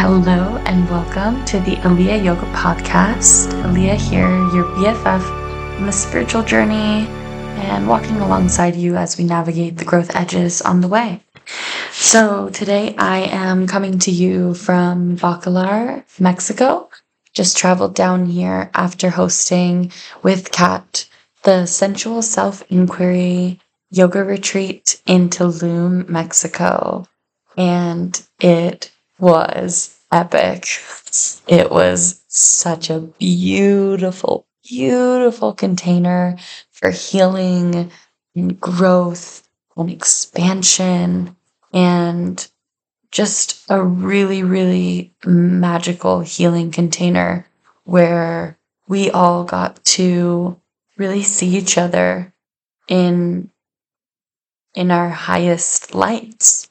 Hello and welcome to the Aliya Yoga Podcast. Aliya here, your BFF on the spiritual journey and walking alongside you as we navigate the growth edges on the way. So today I am coming to you from Bacalar, Mexico. Just traveled down here after hosting with Kat the Sensual Self Inquiry Yoga Retreat in Tulum, Mexico. And it was epic. It was such a beautiful, beautiful container for healing and growth and expansion and just a really, really magical healing container where we all got to really see each other in in our highest lights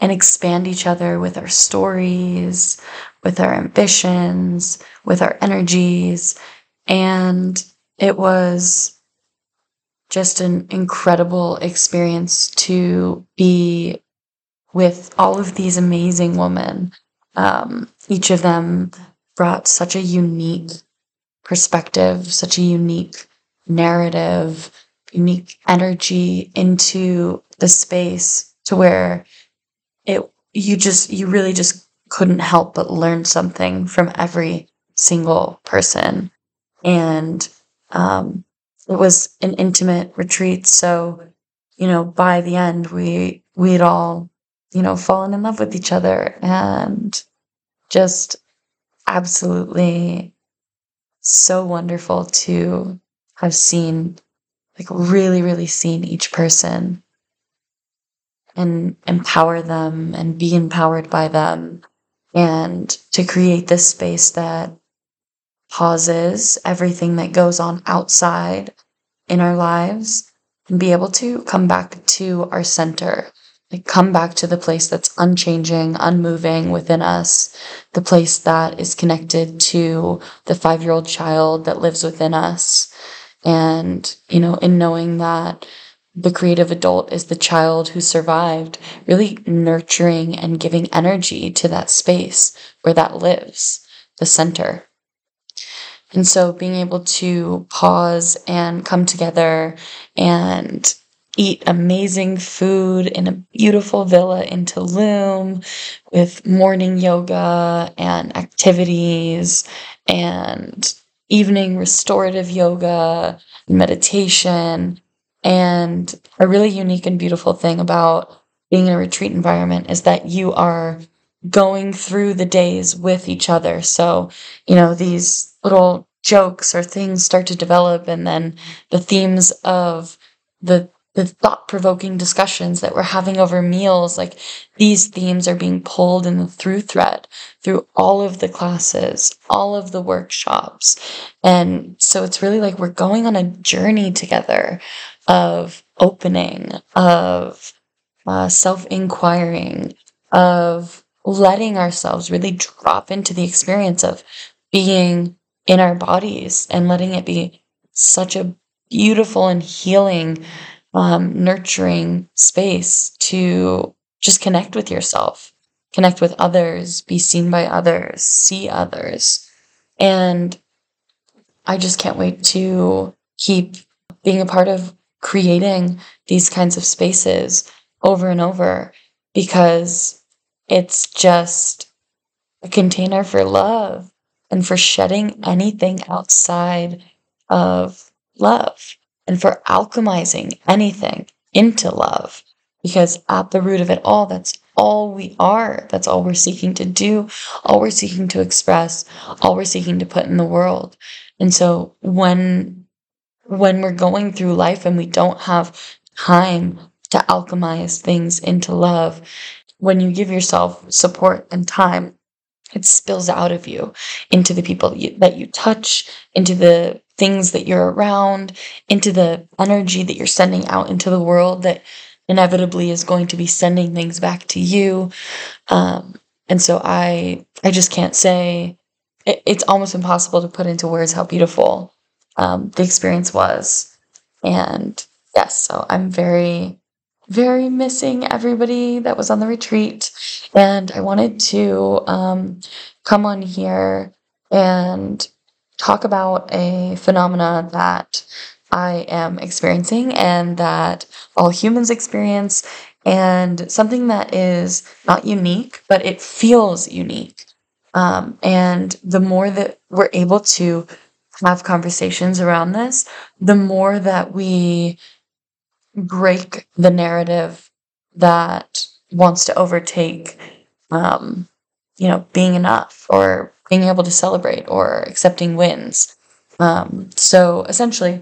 and expand each other with our stories, with our ambitions, with our energies. And it was just an incredible experience to be with all of these amazing women. Um, each of them brought such a unique perspective, such a unique narrative, unique energy into the space to where it you just you really just couldn't help but learn something from every single person. And um, it was an intimate retreat. So you know by the end we we'd all you know fallen in love with each other and just absolutely so wonderful to have seen like really really seen each person and empower them and be empowered by them and to create this space that pauses everything that goes on outside in our lives and be able to come back to our center. Like come back to the place that's unchanging unmoving within us the place that is connected to the 5-year-old child that lives within us. And you know in knowing that the creative adult is the child who survived, really nurturing and giving energy to that space where that lives, the center. And so being able to pause and come together and eat amazing food in a beautiful villa in Tulum with morning yoga and activities and evening restorative yoga, meditation, and a really unique and beautiful thing about being in a retreat environment is that you are going through the days with each other. So, you know, these little jokes or things start to develop and then the themes of the the thought-provoking discussions that we're having over meals like these themes are being pulled in the through thread through all of the classes all of the workshops and so it's really like we're going on a journey together of opening, of uh, self inquiring, of letting ourselves really drop into the experience of being in our bodies and letting it be such a beautiful and healing, um, nurturing space to just connect with yourself, connect with others, be seen by others, see others. And I just can't wait to keep being a part of creating these kinds of spaces over and over because it's just a container for love and for shedding anything outside of love and for alchemizing anything into love. Because at the root of it all, that's all we are. That's all we're seeking to do, all we're seeking to express, all we're seeking to put in the world. And so when when we're going through life and we don't have time to alchemize things into love, when you give yourself support and time, it spills out of you into the people that you touch, into the things that you're around, into the energy that you're sending out into the world that inevitably is going to be sending things back to you. Um, and so I, I just can't say. It, it's almost impossible to put into words how beautiful um, the experience was. And yes, so I'm very, very missing everybody that was on the retreat. And I wanted to um, come on here and talk about a phenomena that I am experiencing and that all humans experience, and something that is not unique, but it feels unique. Um, and the more that we're able to have conversations around this, the more that we break the narrative that wants to overtake, um, you know, being enough or being able to celebrate or accepting wins. Um, so essentially,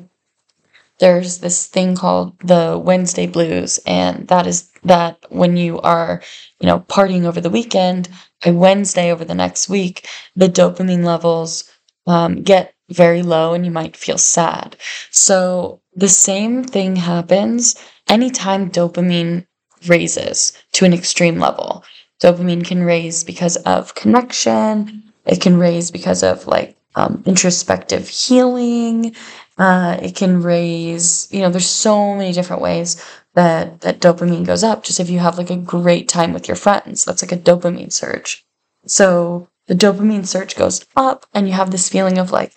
there's this thing called the Wednesday blues, and that is that when you are, you know, partying over the weekend, by Wednesday over the next week, the dopamine levels um, get very low and you might feel sad. So the same thing happens anytime dopamine raises to an extreme level. Dopamine can raise because of connection, it can raise because of like um, introspective healing. Uh, it can raise, you know, there's so many different ways that that dopamine goes up. Just if you have like a great time with your friends, that's like a dopamine surge. So the dopamine surge goes up and you have this feeling of like,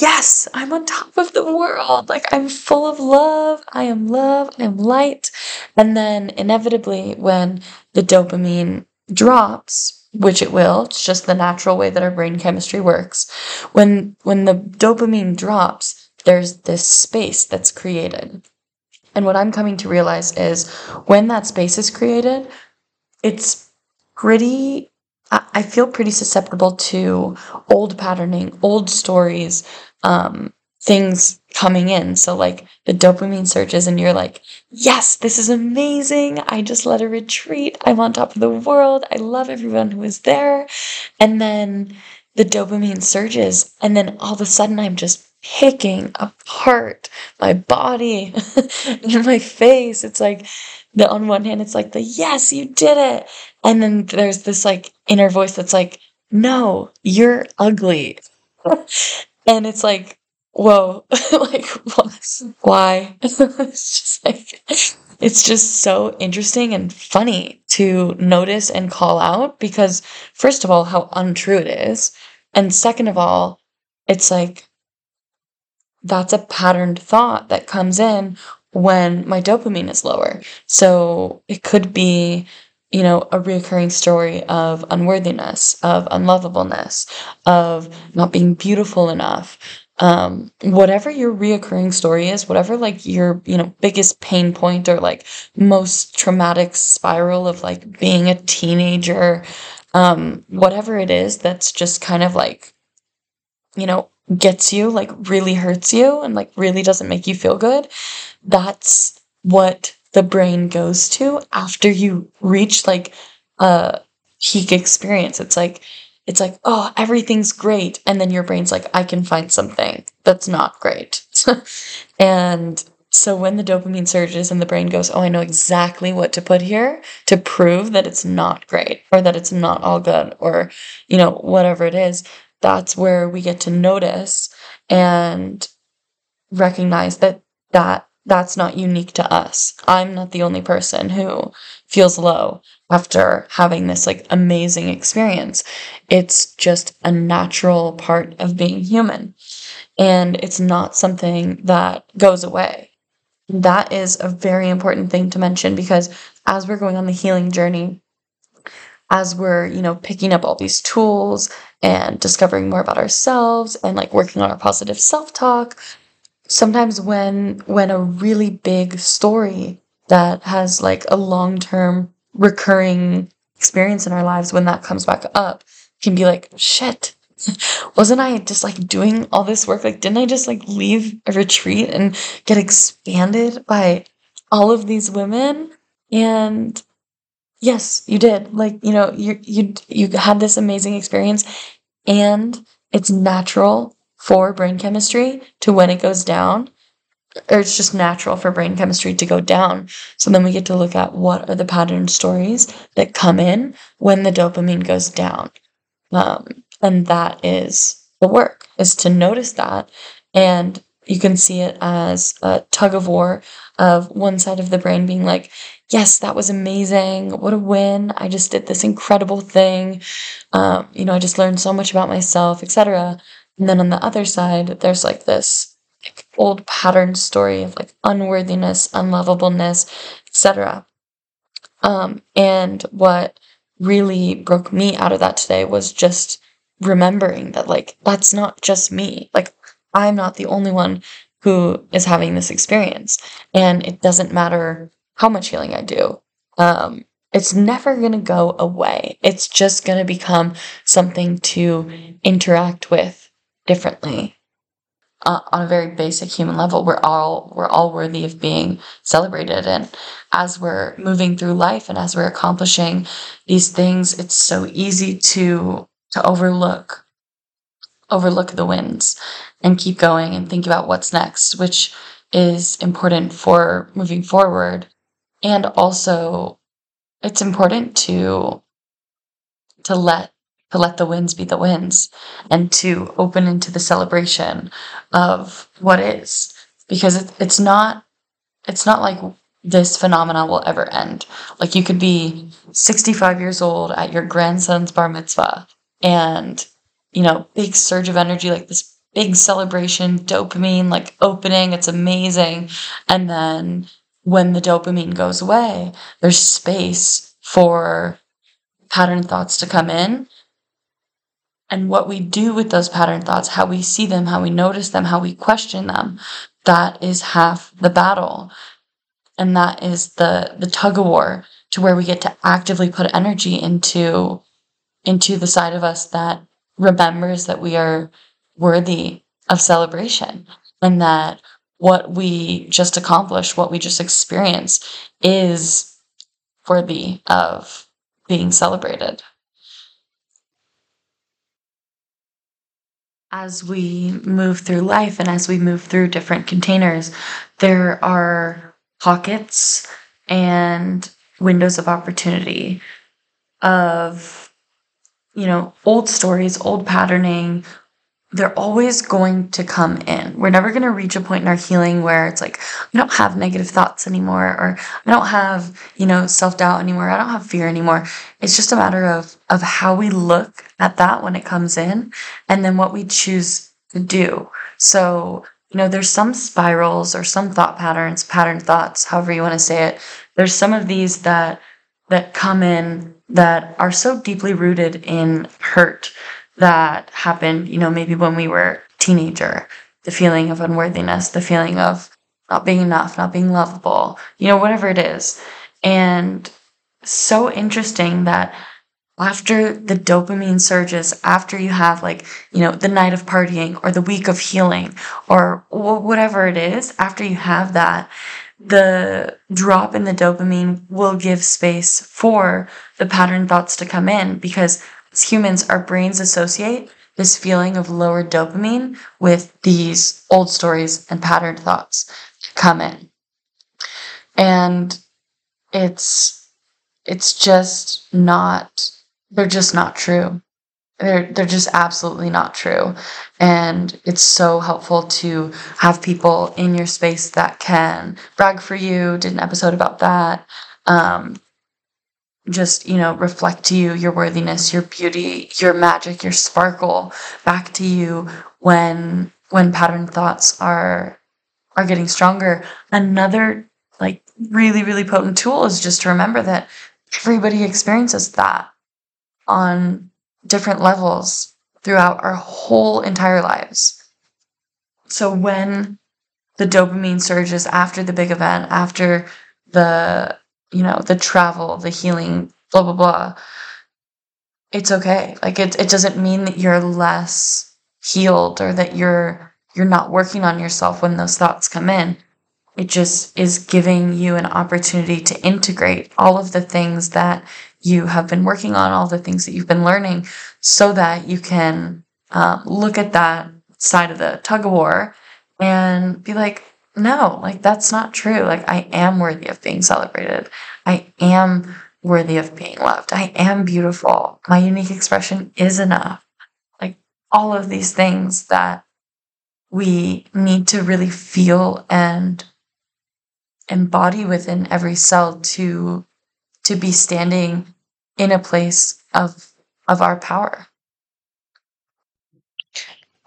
yes, I'm on top of the world. Like I'm full of love. I am love. I am light. And then inevitably when the dopamine drops, which it will, it's just the natural way that our brain chemistry works. When, when the dopamine drops, there's this space that's created. And what I'm coming to realize is when that space is created, it's pretty I feel pretty susceptible to old patterning, old stories, um, things coming in. So, like the dopamine surges, and you're like, yes, this is amazing. I just led a retreat. I'm on top of the world. I love everyone who was there. And then the dopamine surges, and then all of a sudden, I'm just picking apart my body and my face. It's like the on one hand, it's like the yes, you did it. And then there's this like inner voice that's like, no, you're ugly. and it's like, whoa, like why? it's just like it's just so interesting and funny to notice and call out because first of all, how untrue it is. And second of all, it's like that's a patterned thought that comes in when my dopamine is lower. So it could be, you know, a reoccurring story of unworthiness, of unlovableness, of not being beautiful enough. Um, whatever your reoccurring story is, whatever like your, you know, biggest pain point or like most traumatic spiral of like being a teenager, um, whatever it is that's just kind of like, you know, gets you, like really hurts you and like really doesn't make you feel good, that's what the brain goes to after you reach like a peak experience. It's like, it's like, oh, everything's great. And then your brain's like, I can find something that's not great. and so when the dopamine surges and the brain goes, oh, I know exactly what to put here to prove that it's not great or that it's not all good or, you know, whatever it is, that's where we get to notice and recognize that that that's not unique to us. I'm not the only person who feels low after having this like amazing experience. It's just a natural part of being human. And it's not something that goes away. That is a very important thing to mention because as we're going on the healing journey, as we're, you know, picking up all these tools and discovering more about ourselves and like working on our positive self-talk, sometimes when when a really big story that has like a long-term recurring experience in our lives when that comes back up can be like shit. Wasn't i just like doing all this work? Like didn't i just like leave a retreat and get expanded by all of these women? And yes you did. Like you know you you you had this amazing experience and it's natural for brain chemistry to when it goes down, or it's just natural for brain chemistry to go down. So then we get to look at what are the pattern stories that come in when the dopamine goes down. Um, and that is the work, is to notice that. And you can see it as a tug of war of one side of the brain being like, yes, that was amazing. What a win. I just did this incredible thing. Um, you know, I just learned so much about myself, etc. And then on the other side, there's like this like, old pattern story of like unworthiness, unlovableness, etc. Um, and what really broke me out of that today was just remembering that like that's not just me. Like I'm not the only one who is having this experience. And it doesn't matter how much healing I do. Um, it's never going to go away. It's just going to become something to interact with differently. Uh, on a very basic human level, we're all we're all worthy of being celebrated. And as we're moving through life and as we're accomplishing these things, it's so easy to to overlook overlook the wins and keep going and think about what's next, which is important for moving forward. And also it's important to to let to let the winds be the winds and to open into the celebration of what is because it, it's not it's not like this phenomena will ever end like you could be 65 years old at your grandson's bar mitzvah and you know, big surge of energy, like this big celebration, dopamine, like opening. It's amazing. And then when the dopamine goes away, there's space for pattern thoughts to come in. And what we do with those pattern thoughts, how we see them, how we notice them, how we question them, that is half the battle. And that is the, the tug of war to where we get to actively put energy into, into the side of us that remembers that we are worthy of celebration and that what we just accomplished, what we just experienced, is worthy of being celebrated. As we move through life and as we move through different containers, there are pockets and windows of opportunity of you know, old stories, old patterning, they're always going to come in. We're never going to reach a point in our healing where it's like, I don't have negative thoughts anymore, or I don't have, you know, self doubt anymore. I don't have fear anymore. It's just a matter of, of how we look at that when it comes in and then what we choose to do. So, you know, there's some spirals or some thought patterns, pattern thoughts, however you want to say it. There's some of these that, that come in that are so deeply rooted in hurt that happened, you know, maybe when we were teenager, the feeling of unworthiness, the feeling of not being enough, not being lovable, you know, whatever it is. And so interesting that after the dopamine surges, after you have like, you know, the night of partying or the week of healing or whatever it is, after you have that, the drop in the dopamine will give space for the pattern thoughts to come in because as humans, our brains associate this feeling of lower dopamine with these old stories and patterned thoughts come in. And it's it's just not they're just not true. They're they're just absolutely not true. And it's so helpful to have people in your space that can brag for you. Did an episode about that. Um, just you know reflect to you your worthiness your beauty your magic your sparkle back to you when when pattern thoughts are are getting stronger another like really really potent tool is just to remember that everybody experiences that on different levels throughout our whole entire lives. So when the dopamine surges after the big event, after the, you know, the travel, the healing, blah, blah, blah, it's okay. Like it, it doesn't mean that you're less healed or that you're, you're not working on yourself when those thoughts come in. It just is giving you an opportunity to integrate all of the things that you have been working on, all the things that you've been learning, so that you can um, look at that side of the tug of war and be like, no, like that's not true. Like I am worthy of being celebrated. I am worthy of being loved. I am beautiful. My unique expression is enough. Like all of these things that we need to really feel and embody within every cell to to be standing in a place of of our power.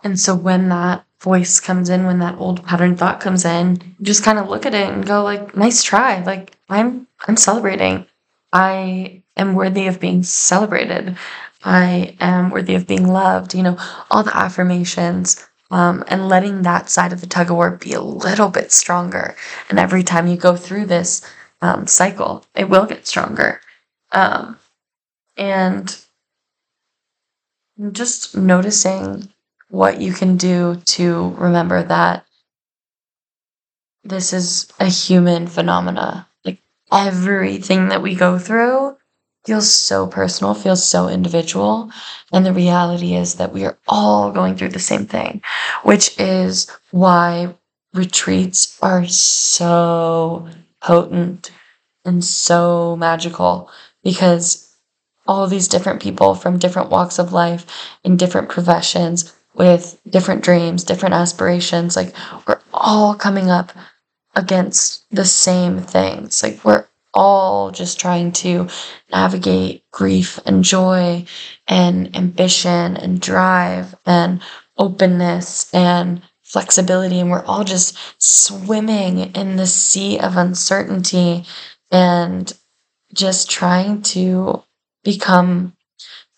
And so when that voice comes in, when that old pattern thought comes in, just kind of look at it and go like, nice try. Like I'm I'm celebrating. I am worthy of being celebrated. I am worthy of being loved, you know, all the affirmations. Um, and letting that side of the tug of war be a little bit stronger. And every time you go through this um, cycle, it will get stronger. Um, and just noticing what you can do to remember that this is a human phenomena. Like everything that we go through feels so personal, feels so individual. And the reality is that we are all going through the same thing, which is why retreats are so potent and so magical because all these different people from different walks of life in different professions with different dreams, different aspirations. Like we're all coming up against the same things. Like we're all just trying to navigate grief and joy and ambition and drive and openness and flexibility. And we're all just swimming in the sea of uncertainty and just trying to become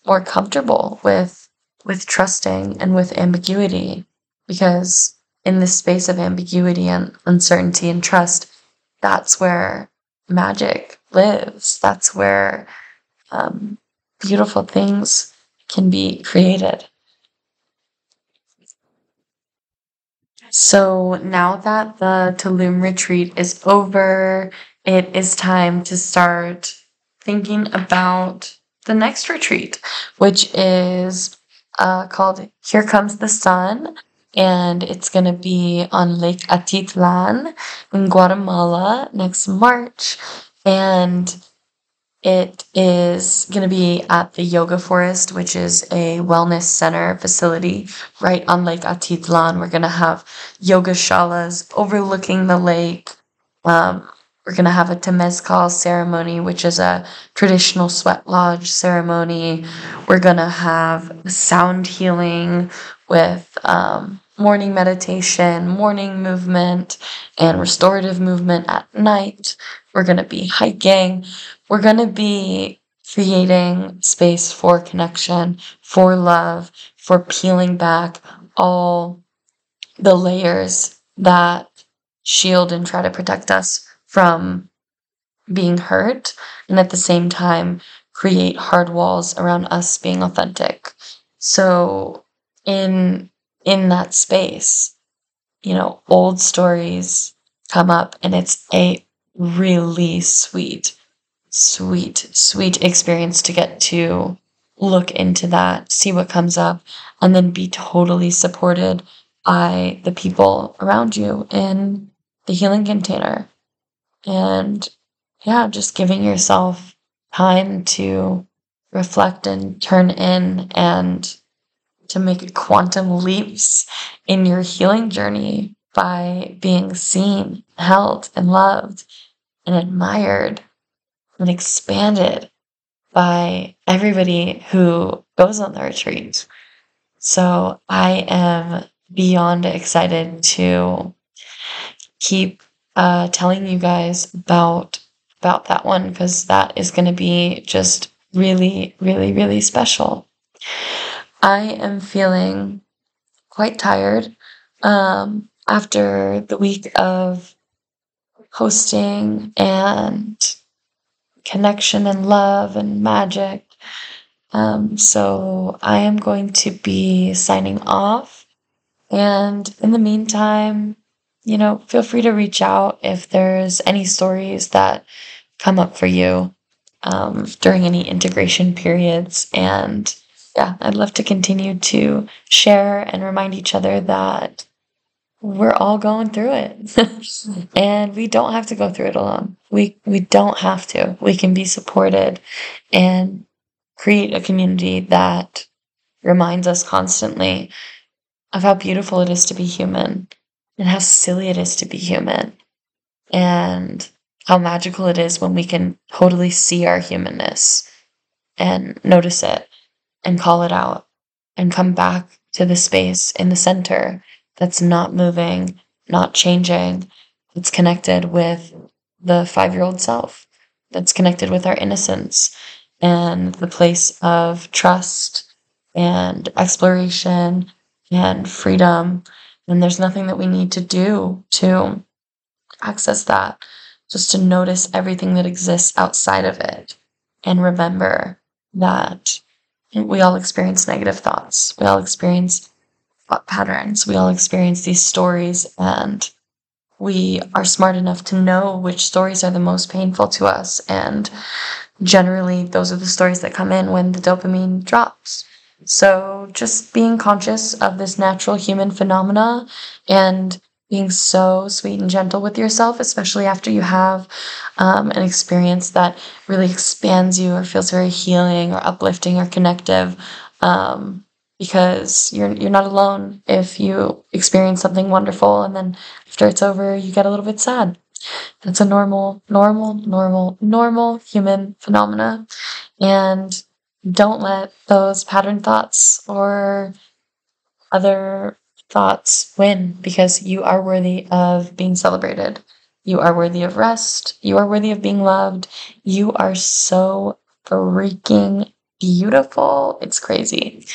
more comfortable with with trusting and with ambiguity because in this space of ambiguity and uncertainty and trust that's where magic lives. That's where um, beautiful things can be created. So now that the tulum retreat is over it is time to start thinking about the next retreat which is uh, called Here Comes the Sun. And it's going to be on Lake Atitlan in Guatemala next March. And it is going to be at the Yoga Forest, which is a wellness center facility right on Lake Atitlan. We're going to have yoga shalas overlooking the lake. Um, we're going to have a Temazcal ceremony, which is a traditional sweat lodge ceremony. We're going to have sound healing with um, morning meditation, morning movement, and restorative movement at night. We're going to be hiking. We're going to be creating space for connection, for love, for peeling back all the layers that shield and try to protect us from being hurt and at the same time create hard walls around us being authentic. So in in that space, you know, old stories come up and it's a really sweet sweet sweet experience to get to look into that, see what comes up and then be totally supported by the people around you in the healing container and yeah, just giving yourself time to reflect and turn in and to make quantum leaps in your healing journey by being seen, held, and loved and admired and expanded by everybody who goes on the retreat. So I am beyond excited to keep uh, telling you guys about about that one because that is going to be just really, really, really special. I am feeling quite tired um, after the week of hosting and connection and love and magic. Um, so I am going to be signing off. And in the meantime, you know, feel free to reach out if there's any stories that come up for you um, during any integration periods. And yeah, I'd love to continue to share and remind each other that we're all going through it and we don't have to go through it alone. We, we don't have to. We can be supported and create a community that reminds us constantly of how beautiful it is to be human and how silly it is to be human. and how magical it is when we can totally see our humanness and notice it and call it out and come back to the space in the center that's not moving, not changing, that's connected with the five year old self, that's connected with our innocence and the place of trust and exploration and freedom. And there's nothing that we need to do to access that, just to notice everything that exists outside of it and remember that we all experience negative thoughts. We all experience thought patterns. We all experience these stories, and we are smart enough to know which stories are the most painful to us. And generally, those are the stories that come in when the dopamine drops. So, just being conscious of this natural human phenomena and being so sweet and gentle with yourself, especially after you have um, an experience that really expands you or feels very healing or uplifting or connective. Um, because you're you're not alone if you experience something wonderful and then after it's over you get a little bit sad. That's a normal, normal, normal, normal human phenomena. And don't let those pattern thoughts or other thoughts win because you are worthy of being celebrated. You are worthy of rest. You are worthy of being loved. You are so freaking beautiful. It's crazy.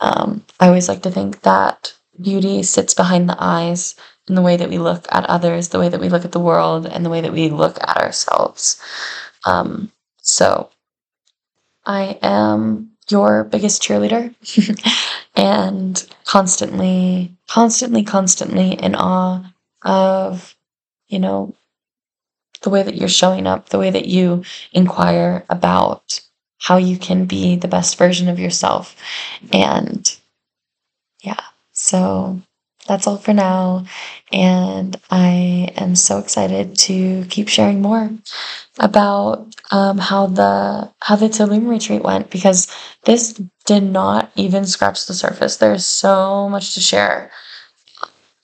Um, I always like to think that beauty sits behind the eyes in the way that we look at others, the way that we look at the world, and the way that we look at ourselves. Um, so I am your biggest cheerleader and constantly, constantly, constantly in awe of, you know, the way that you're showing up, the way that you inquire about how you can be the best version of yourself. And yeah, so that's all for now. And I am so excited to keep sharing more about um, how the how the Tulum retreat went because this did not even scratch the surface. There's so much to share.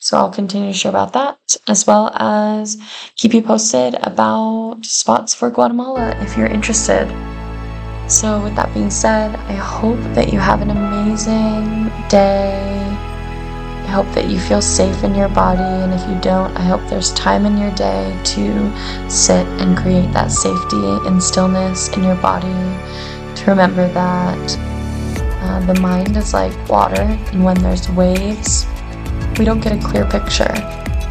So I'll continue to share about that as well as keep you posted about spots for Guatemala if you're interested. So, with that being said, I hope that you have an amazing day I hope that you feel safe in your body, and if you don't, I hope there's time in your day to sit and create that safety and stillness in your body. To remember that uh, the mind is like water, and when there's waves, we don't get a clear picture.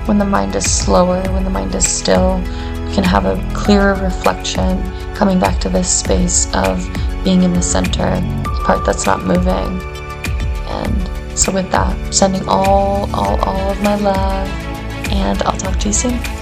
When the mind is slower, when the mind is still, we can have a clearer reflection coming back to this space of being in the center, the part that's not moving. So, with that, sending all, all, all of my love, and I'll talk to you soon.